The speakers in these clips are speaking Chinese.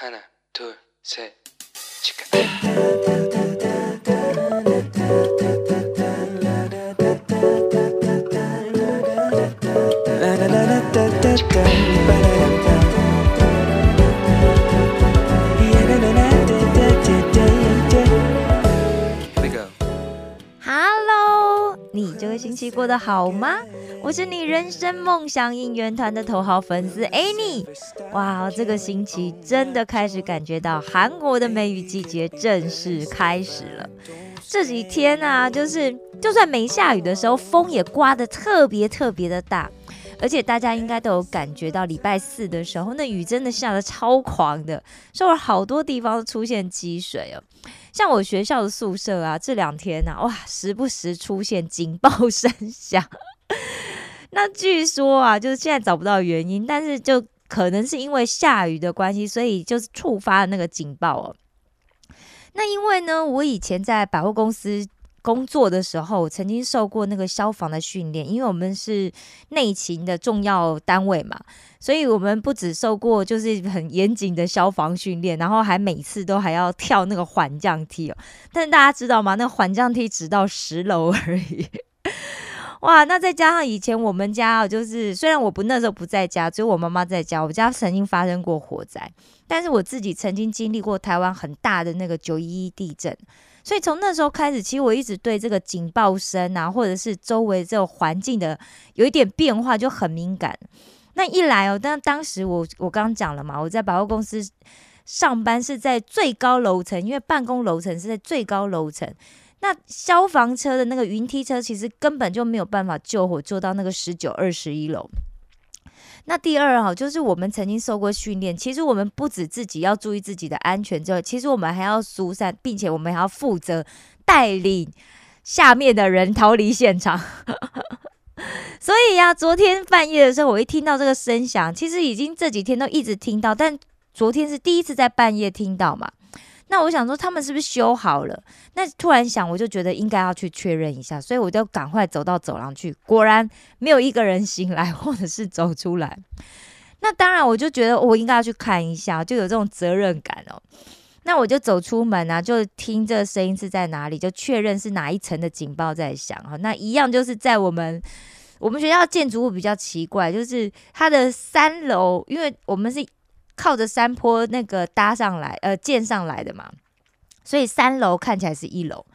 하나, 둘, 셋, 치카. Here we go. Hello，你这个星期过得好吗？ 我是你人生梦想应援团的头号粉丝 Annie。哇，这个星期真的开始感觉到韩国的梅雨季节正式开始了。这几天啊，就是就算没下雨的时候，风也刮得特别特别的大。而且大家应该都有感觉到，礼拜四的时候，那雨真的下的超狂的，所以好多地方都出现积水哦。像我学校的宿舍啊，这两天呐、哇，时不时出现警报声响。那据说啊，就是现在找不到原因，但是就可能是因为下雨的关系，所以就是触发了那个警报哦。那因为呢，我以前在百货公司工作的时候，曾经受过那个消防的训练，因为我们是内勤的重要单位嘛，所以我们不只受过就是很严谨的消防训练，然后还每次都还要跳那个缓降梯哦。但是大家知道吗？那缓降梯只到十楼而已。哇，那再加上以前我们家哦，就是虽然我不那时候不在家，只有我妈妈在家，我家曾经发生过火灾，但是我自己曾经经历过台湾很大的那个九一一地震，所以从那时候开始，其实我一直对这个警报声啊，或者是周围这个环境的有一点变化就很敏感。那一来哦，但当时我我刚讲了嘛，我在百货公司上班是在最高楼层，因为办公楼层是在最高楼层。那消防车的那个云梯车其实根本就没有办法救火，做到那个十九、二十一楼。那第二哈，就是我们曾经受过训练，其实我们不止自己要注意自己的安全之外，其实我们还要疏散，并且我们还要负责带领下面的人逃离现场。所以呀、昨天半夜的时候，我一听到这个声响，其实已经这几天都一直听到，但昨天是第一次在半夜听到嘛。那我想说，他们是不是修好了？那突然想，我就觉得应该要去确认一下，所以我就赶快走到走廊去。果然没有一个人醒来，或者是走出来。那当然，我就觉得我应该要去看一下，就有这种责任感哦。那我就走出门啊，就听这声音是在哪里，就确认是哪一层的警报在响哈。那一样就是在我们我们学校建筑物比较奇怪，就是它的三楼，因为我们是靠着山坡那个搭上来，呃，建上来的嘛，所以三楼看起来是一楼，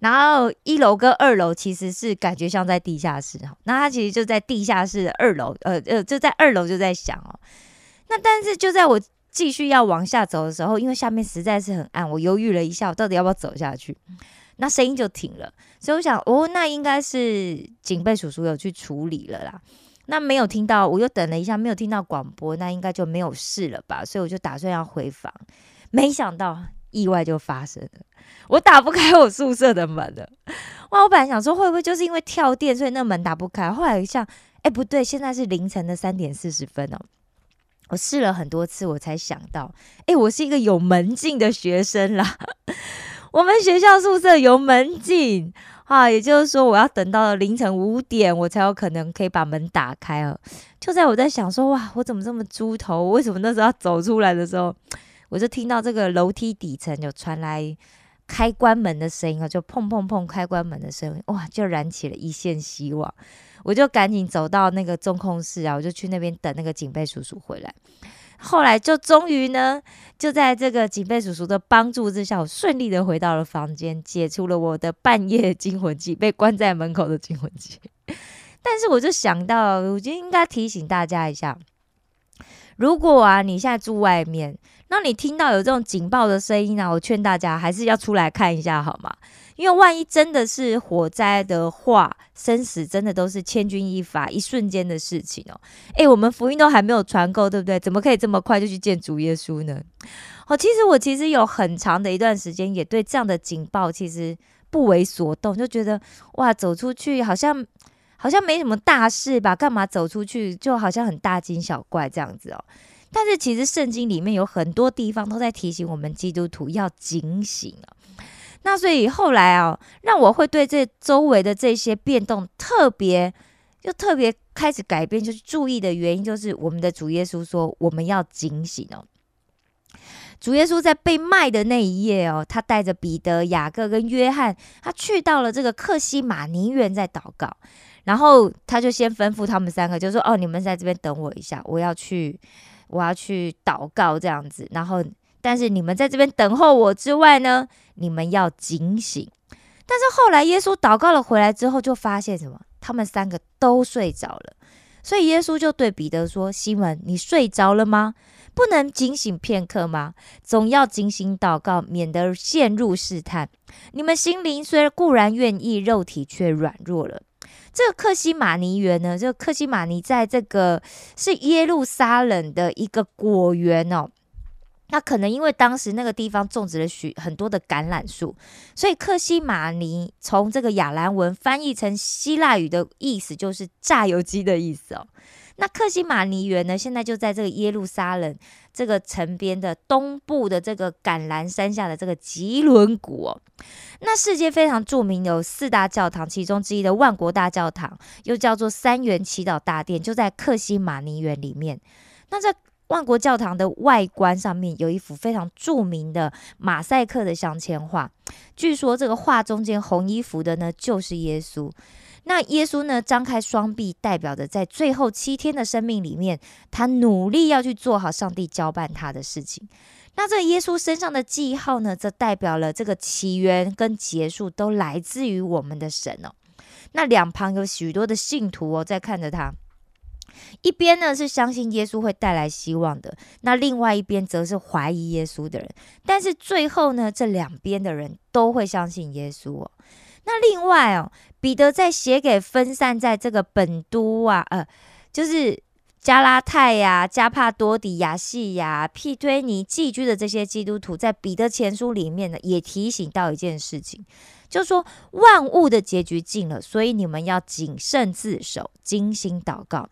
然后一楼跟二楼其实是感觉像在地下室哈，那他其实就在地下室的二楼，呃呃，就在二楼就在想哦。那但是就在我继续要往下走的时候，因为下面实在是很暗，我犹豫了一下，我到底要不要走下去？那声音就停了，所以我想，哦，那应该是警备叔叔有去处理了啦。那没有听到，我又等了一下，没有听到广播，那应该就没有事了吧？所以我就打算要回房，没想到意外就发生了，我打不开我宿舍的门了。哇！我本来想说会不会就是因为跳电，所以那门打不开，后来一想，哎，不对，现在是凌晨的三点四十分哦。我试了很多次，我才想到，哎，我是一个有门禁的学生啦。我们学校宿舍有门禁啊，也就是说，我要等到凌晨五点，我才有可能可以把门打开哦。就在我在想说，哇，我怎么这么猪头？为什么那时候要走出来的时候，我就听到这个楼梯底层有传来开关门的声音啊，就砰砰砰开关门的声音，哇，就燃起了一线希望。我就赶紧走到那个中控室啊，我就去那边等那个警备叔叔回来。后来就终于呢，就在这个警备叔叔的帮助之下，我顺利的回到了房间，解除了我的半夜惊魂记，被关在门口的惊魂记。但是我就想到，我觉得应该提醒大家一下，如果啊你现在住外面，那你听到有这种警报的声音呢、啊，我劝大家还是要出来看一下好吗？因为万一真的是火灾的话，生死真的都是千钧一发、一瞬间的事情哦。诶，我们福音都还没有传够，对不对？怎么可以这么快就去见主耶稣呢？哦，其实我其实有很长的一段时间也对这样的警报其实不为所动，就觉得哇，走出去好像好像没什么大事吧？干嘛走出去就好像很大惊小怪这样子哦？但是其实圣经里面有很多地方都在提醒我们基督徒要警醒啊。那所以后来啊，让我会对这周围的这些变动特别，就特别开始改变，就是注意的原因，就是我们的主耶稣说我们要警醒哦。主耶稣在被卖的那一夜哦，他带着彼得、雅各跟约翰，他去到了这个克西马尼园在祷告，然后他就先吩咐他们三个，就说：“哦，你们在这边等我一下，我要去，我要去祷告这样子。然后，但是你们在这边等候我之外呢，你们要警醒。但是后来耶稣祷告了回来之后，就发现什么？他们三个都睡着了。所以耶稣就对彼得说：‘西门，你睡着了吗？’不能警醒片刻吗？总要警醒祷告，免得陷入试探。你们心灵虽然固然愿意，肉体却软弱了。这个克西马尼园呢？这个克西马尼在这个是耶路撒冷的一个果园哦。那可能因为当时那个地方种植了许很多的橄榄树，所以克西马尼从这个亚兰文翻译成希腊语的意思就是榨油机的意思哦。那克西马尼园呢？现在就在这个耶路撒冷这个城边的东部的这个橄榄山下的这个吉伦谷哦。那世界非常著名有四大教堂，其中之一的万国大教堂，又叫做三元祈祷大殿，就在克西马尼园里面。那在万国教堂的外观上面有一幅非常著名的马赛克的镶嵌画，据说这个画中间红衣服的呢就是耶稣。那耶稣呢？张开双臂，代表着在最后七天的生命里面，他努力要去做好上帝交办他的事情。那这耶稣身上的记号呢，则代表了这个起源跟结束都来自于我们的神哦。那两旁有许多的信徒哦，在看着他。一边呢是相信耶稣会带来希望的，那另外一边则是怀疑耶稣的人。但是最后呢，这两边的人都会相信耶稣哦。那另外哦，彼得在写给分散在这个本都啊，呃，就是加拉太呀、加帕多迪亚细亚、庇推尼寄居的这些基督徒，在彼得前书里面呢，也提醒到一件事情，就是说万物的结局近了，所以你们要谨慎自守，精心祷告。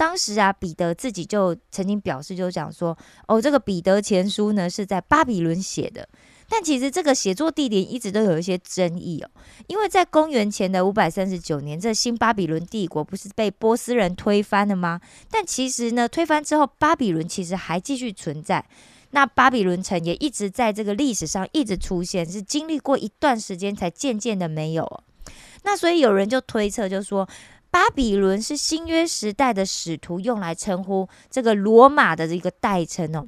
当时啊，彼得自己就曾经表示，就讲说，哦，这个彼得前书呢是在巴比伦写的。但其实这个写作地点一直都有一些争议哦，因为在公元前的五百三十九年，这新巴比伦帝国不是被波斯人推翻了吗？但其实呢，推翻之后，巴比伦其实还继续存在，那巴比伦城也一直在这个历史上一直出现，是经历过一段时间才渐渐的没有。那所以有人就推测，就说巴比伦是新约时代的使徒用来称呼这个罗马的一个代称哦。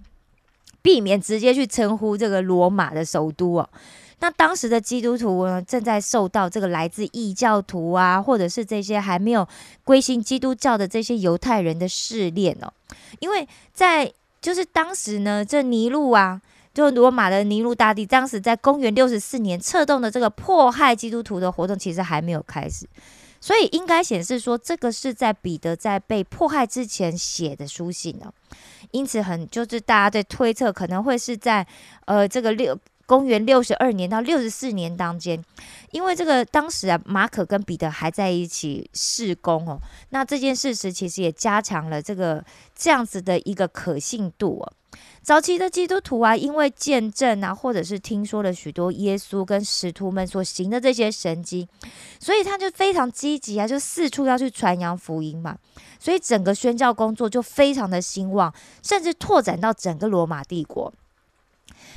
避免直接去称呼这个罗马的首都哦。那当时的基督徒呢，正在受到这个来自异教徒啊，或者是这些还没有归信基督教的这些犹太人的试炼哦。因为在就是当时呢，这尼禄啊，就罗马的尼禄大帝，当时在公元六十四年策动的这个迫害基督徒的活动，其实还没有开始。所以应该显示说，这个是在彼得在被迫害之前写的书信呢。因此，很就是大家在推测，可能会是在呃这个六公元六十二年到六十四年当间，因为这个当时啊，马可跟彼得还在一起试工哦。那这件事实其实也加强了这个这样子的一个可信度哦。早期的基督徒啊，因为见证啊，或者是听说了许多耶稣跟使徒们所行的这些神迹，所以他就非常积极啊，就四处要去传扬福音嘛。所以整个宣教工作就非常的兴旺，甚至拓展到整个罗马帝国。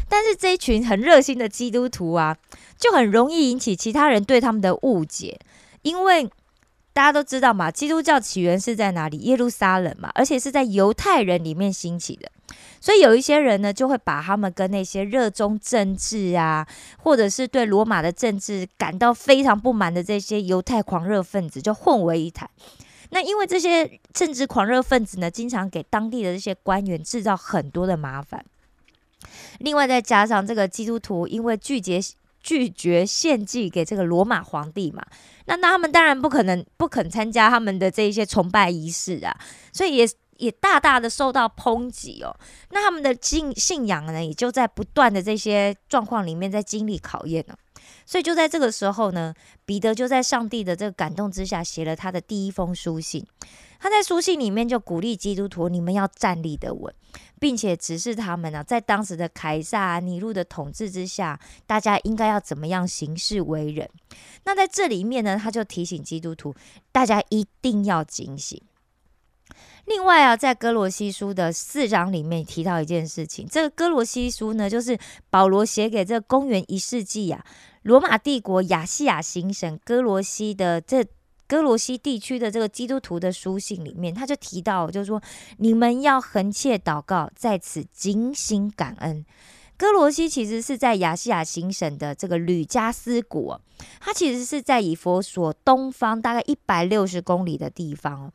但是这一群很热心的基督徒啊，就很容易引起其他人对他们的误解，因为。大家都知道嘛，基督教起源是在哪里？耶路撒冷嘛，而且是在犹太人里面兴起的。所以有一些人呢，就会把他们跟那些热衷政治啊，或者是对罗马的政治感到非常不满的这些犹太狂热分子，就混为一谈。那因为这些政治狂热分子呢，经常给当地的这些官员制造很多的麻烦。另外再加上这个基督徒，因为拒绝拒绝献祭给这个罗马皇帝嘛。那那他们当然不可能不肯参加他们的这一些崇拜仪式啊，所以也也大大的受到抨击哦。那他们的信信仰呢，也就在不断的这些状况里面在经历考验呢。所以就在这个时候呢，彼得就在上帝的这个感动之下，写了他的第一封书信。他在书信里面就鼓励基督徒，你们要站立的稳，并且指示他们呢，在当时的凯撒、尼禄的统治之下，大家应该要怎么样行事为人。那在这里面呢，他就提醒基督徒，大家一定要警醒。另外啊，在哥罗西书的四章里面提到一件事情，这个哥罗西书呢，就是保罗写给这公元一世纪呀，罗马帝国亚细亚行省哥罗西的这哥罗西地区的这个基督徒的书信里面，他就提到，就是说你们要横切祷告，在此警醒感恩。哥罗西其实是在亚细亚行省的这个吕加斯谷，它其实是在以佛所东方大概一百六十公里的地方。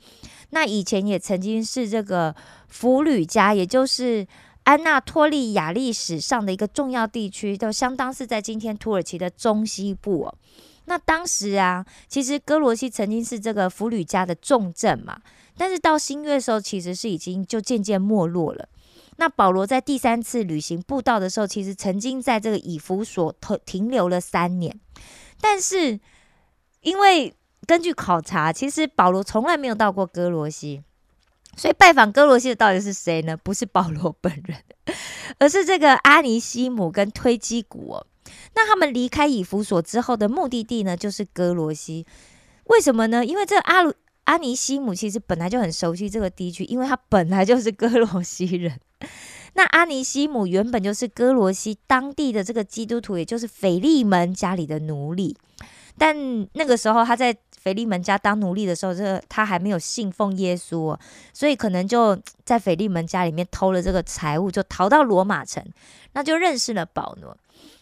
那以前也曾经是这个弗吕加，也就是安纳托利亚历史上的一个重要地区，都相当是在今天土耳其的中西部哦。那当时啊，其实哥罗西曾经是这个弗吕加的重镇嘛，但是到新月的时候，其实是已经就渐渐没落了。那保罗在第三次旅行布道的时候，其实曾经在这个以弗所停停留了三年，但是因为根据考察，其实保罗从来没有到过哥罗西，所以拜访哥罗西的到底是谁呢？不是保罗本人，而是这个阿尼西姆跟推基古哦。那他们离开以弗所之后的目的地呢，就是哥罗西。为什么呢？因为这阿鲁阿尼西姆其实本来就很熟悉这个地区，因为他本来就是哥罗西人。那阿尼西姆原本就是哥罗西当地的这个基督徒，也就是腓利门家里的奴隶。但那个时候他在腓利门家当奴隶的时候，这他还没有信奉耶稣，所以可能就在腓利门家里面偷了这个财物，就逃到罗马城，那就认识了保罗。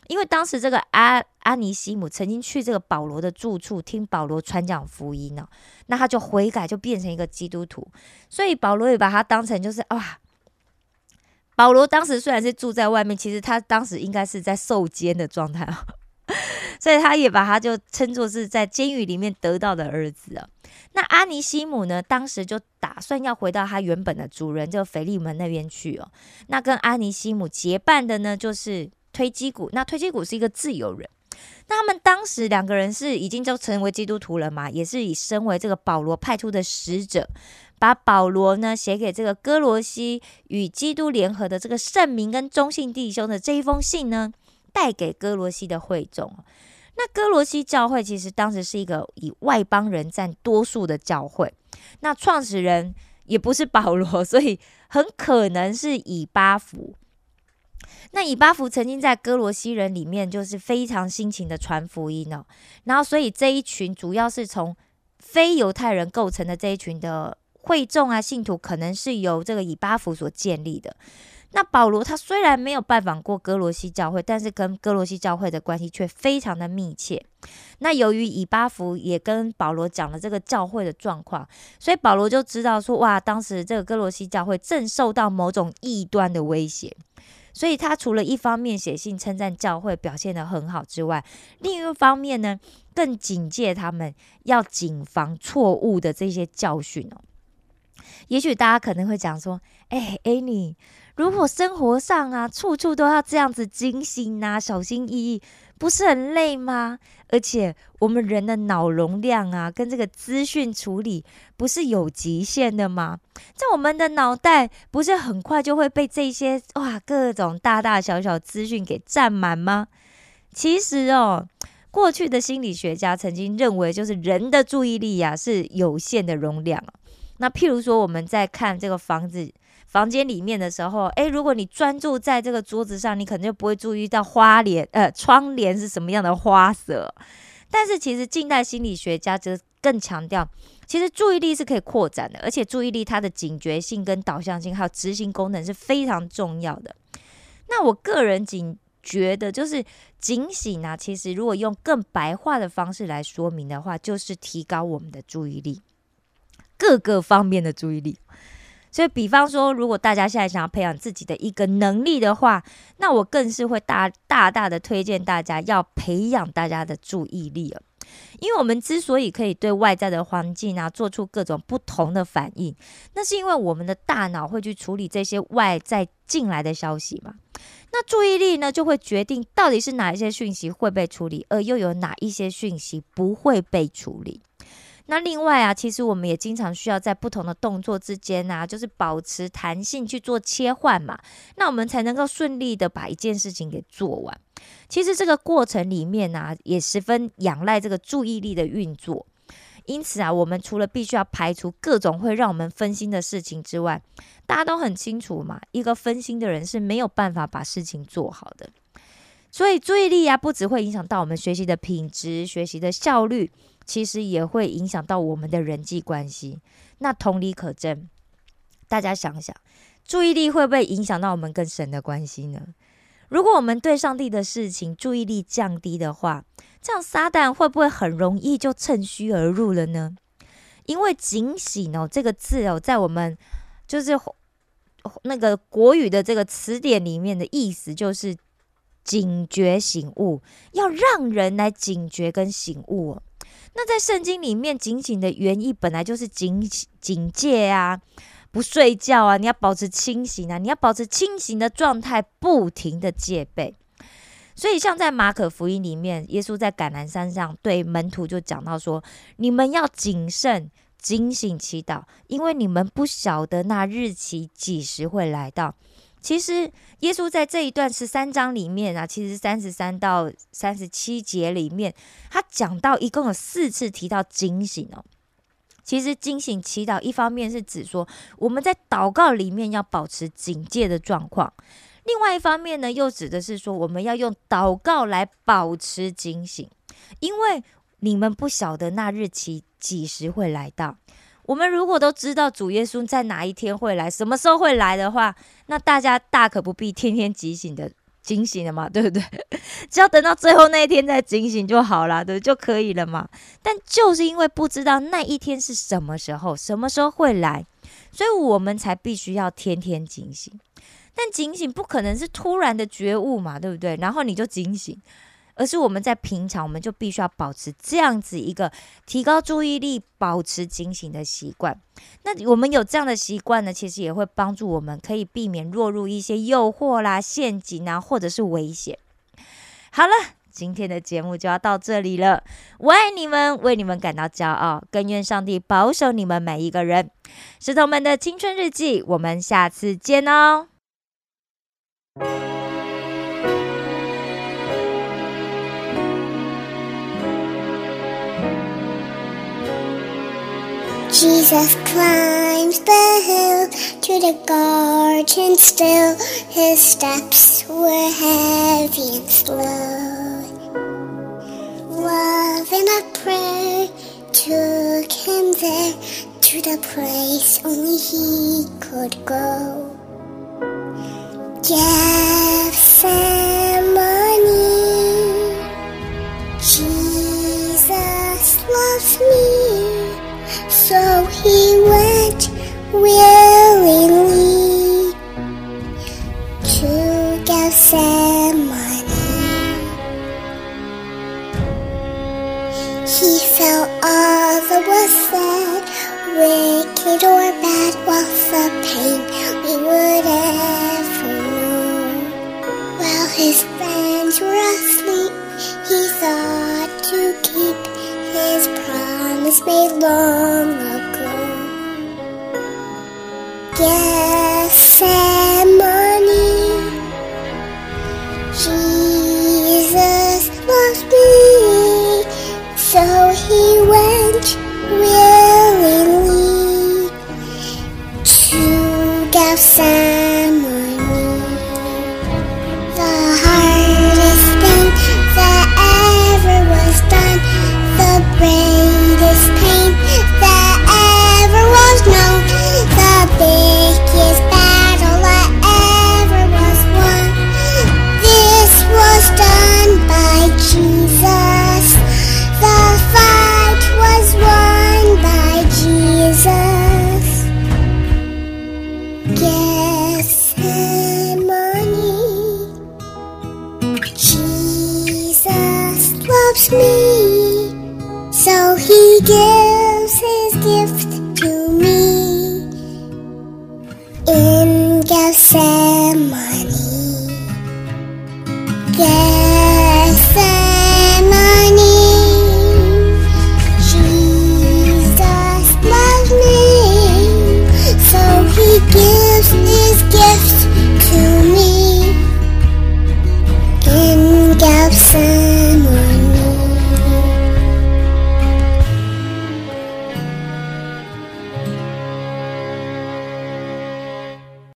因为当时这个阿阿尼西姆曾经去这个保罗的住处听保罗传讲福音呢，那他就悔改，就变成一个基督徒。所以保罗也把他当成就是哇。保罗当时虽然是住在外面，其实他当时应该是在受监的状态啊，所以他也把他就称作是在监狱里面得到的儿子啊。那阿尼西姆呢，当时就打算要回到他原本的主人，就腓利门那边去哦。那跟阿尼西姆结伴的呢，就是推基古。那推基古是一个自由人。那他们当时两个人是已经就成为基督徒了嘛，也是以身为这个保罗派出的使者。把保罗呢写给这个哥罗西与基督联合的这个圣明跟中信弟兄的这一封信呢，带给哥罗西的会众。那哥罗西教会其实当时是一个以外邦人占多数的教会，那创始人也不是保罗，所以很可能是以巴弗。那以巴弗曾经在哥罗西人里面就是非常辛勤的传福音哦，然后所以这一群主要是从非犹太人构成的这一群的。会众啊，信徒可能是由这个以巴弗所建立的。那保罗他虽然没有拜访过哥罗西教会，但是跟哥罗西教会的关系却非常的密切。那由于以巴弗也跟保罗讲了这个教会的状况，所以保罗就知道说，哇，当时这个哥罗西教会正受到某种异端的威胁。所以他除了一方面写信称赞教会表现的很好之外，另一方面呢，更警戒他们要谨防错误的这些教训哦。也许大家可能会讲说：“哎，Annie，如果生活上啊，处处都要这样子精心啊，小心翼翼，不是很累吗？而且我们人的脑容量啊，跟这个资讯处理不是有极限的吗？在我们的脑袋，不是很快就会被这些哇各种大大小小资讯给占满吗？其实哦，过去的心理学家曾经认为，就是人的注意力呀是有限的容量。”那譬如说，我们在看这个房子房间里面的时候，诶，如果你专注在这个桌子上，你可能就不会注意到花帘呃窗帘是什么样的花色。但是其实近代心理学家则更强调，其实注意力是可以扩展的，而且注意力它的警觉性跟导向性还有执行功能是非常重要的。那我个人仅觉得，就是警醒啊，其实如果用更白话的方式来说明的话，就是提高我们的注意力。各个方面的注意力，所以比方说，如果大家现在想要培养自己的一个能力的话，那我更是会大大大的推荐大家要培养大家的注意力了。因为我们之所以可以对外在的环境啊做出各种不同的反应，那是因为我们的大脑会去处理这些外在进来的消息嘛。那注意力呢，就会决定到底是哪一些讯息会被处理，而又有哪一些讯息不会被处理。那另外啊，其实我们也经常需要在不同的动作之间啊，就是保持弹性去做切换嘛，那我们才能够顺利的把一件事情给做完。其实这个过程里面呢，也十分仰赖这个注意力的运作，因此啊，我们除了必须要排除各种会让我们分心的事情之外，大家都很清楚嘛，一个分心的人是没有办法把事情做好的。所以注意力啊，不只会影响到我们学习的品质、学习的效率，其实也会影响到我们的人际关系。那同理可证，大家想想，注意力会不会影响到我们跟神的关系呢？如果我们对上帝的事情注意力降低的话，这样撒旦会不会很容易就趁虚而入了呢？因为警醒哦这个字哦，在我们就是那个国语的这个词典里面的意思就是警觉醒悟，要让人来警觉跟醒悟。那在圣经里面，警醒的原意本来就是警警戒啊。不睡觉啊！你要保持清醒啊！你要保持清醒的状态，不停的戒备。所以，像在马可福音里面，耶稣在橄榄山上对门徒就讲到说：“你们要谨慎、警醒、祈祷，因为你们不晓得那日期几时会来到。”其实，耶稣在这一段十三章里面啊，其实三十三到三十七节里面，他讲到一共有四次提到警醒哦。其实惊醒祈祷，一方面是指说我们在祷告里面要保持警戒的状况；另外一方面呢，又指的是说我们要用祷告来保持警醒，因为你们不晓得那日期几时会来到。我们如果都知道主耶稣在哪一天会来，什么时候会来的话，那大家大可不必天天警醒的。警醒了嘛，对不对？只要等到最后那一天再警醒就好了，对，就可以了嘛。但就是因为不知道那一天是什么时候，什么时候会来，所以我们才必须要天天警醒。但警醒不可能是突然的觉悟嘛，对不对？然后你就警醒。而是我们在平常，我们就必须要保持这样子一个提高注意力、保持警醒的习惯。那我们有这样的习惯呢，其实也会帮助我们可以避免落入一些诱惑啦、陷阱啊，或者是危险。好了，今天的节目就要到这里了。我爱你们，为你们感到骄傲，更愿上帝保守你们每一个人。石头们的青春日记，我们下次见哦。Jesus climbs the hill to the garden still. His steps were heavy and slow. Love and a prayer took him there to the place only he could go. Gethsemane, Jesus loves me. Willingly to Gethsemane. He felt all that was said, wicked or bad, was the pain we would ever know. While his friends were asleep, he thought to keep his promise made long ago again. again.